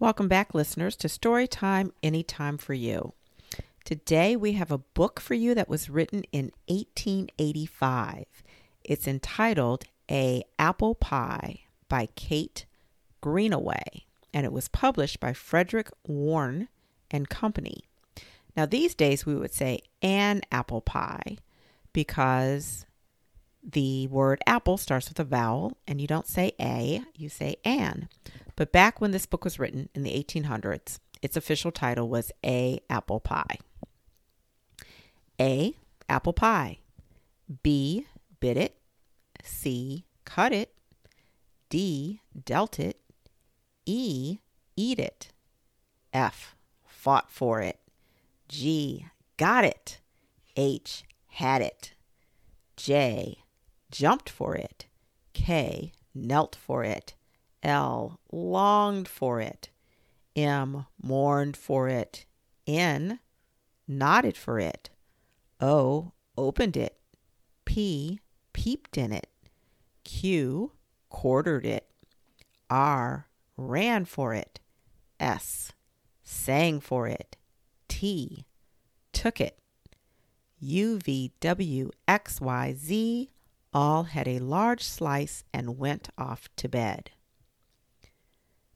Welcome back, listeners, to Storytime Anytime for You. Today we have a book for you that was written in 1885. It's entitled A Apple Pie by Kate Greenaway, and it was published by Frederick Warne and Company. Now, these days we would say an apple pie because the word apple starts with a vowel and you don't say a, you say an. But back when this book was written in the 1800s, its official title was A Apple Pie. A. Apple pie. B. Bit it. C. Cut it. D. Dealt it. E. Eat it. F. Fought for it. G. Got it. H. Had it. J jumped for it. K knelt for it. L longed for it. M mourned for it. N nodded for it. O opened it. P peeped in it. Q quartered it. R ran for it. S sang for it. T took it. U V W X Y Z all had a large slice and went off to bed.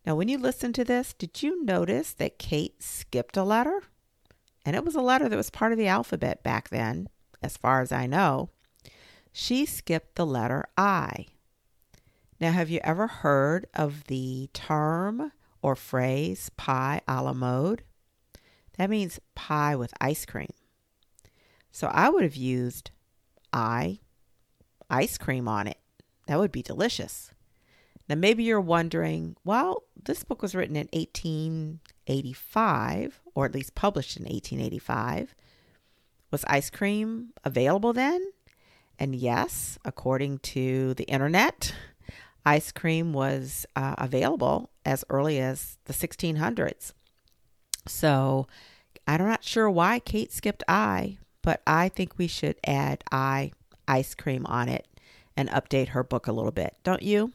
Now, when you listen to this, did you notice that Kate skipped a letter? And it was a letter that was part of the alphabet back then, as far as I know. She skipped the letter I. Now, have you ever heard of the term or phrase pie a la mode? That means pie with ice cream. So I would have used I ice cream on it. That would be delicious. Now, maybe you're wondering, well, this book was written in 1885, or at least published in 1885. Was ice cream available then? And yes, according to the internet, ice cream was uh, available as early as the 1600s. So I'm not sure why Kate skipped I, but I think we should add I ice cream on it and update her book a little bit, don't you?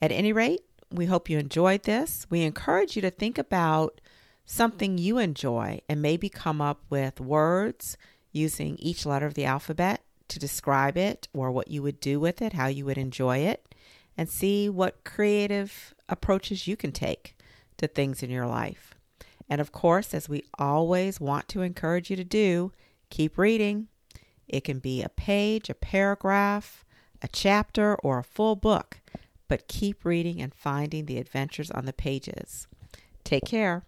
At any rate, we hope you enjoyed this. We encourage you to think about something you enjoy and maybe come up with words using each letter of the alphabet to describe it or what you would do with it, how you would enjoy it, and see what creative approaches you can take to things in your life. And of course, as we always want to encourage you to do, keep reading. It can be a page, a paragraph, a chapter, or a full book, but keep reading and finding the adventures on the pages. Take care.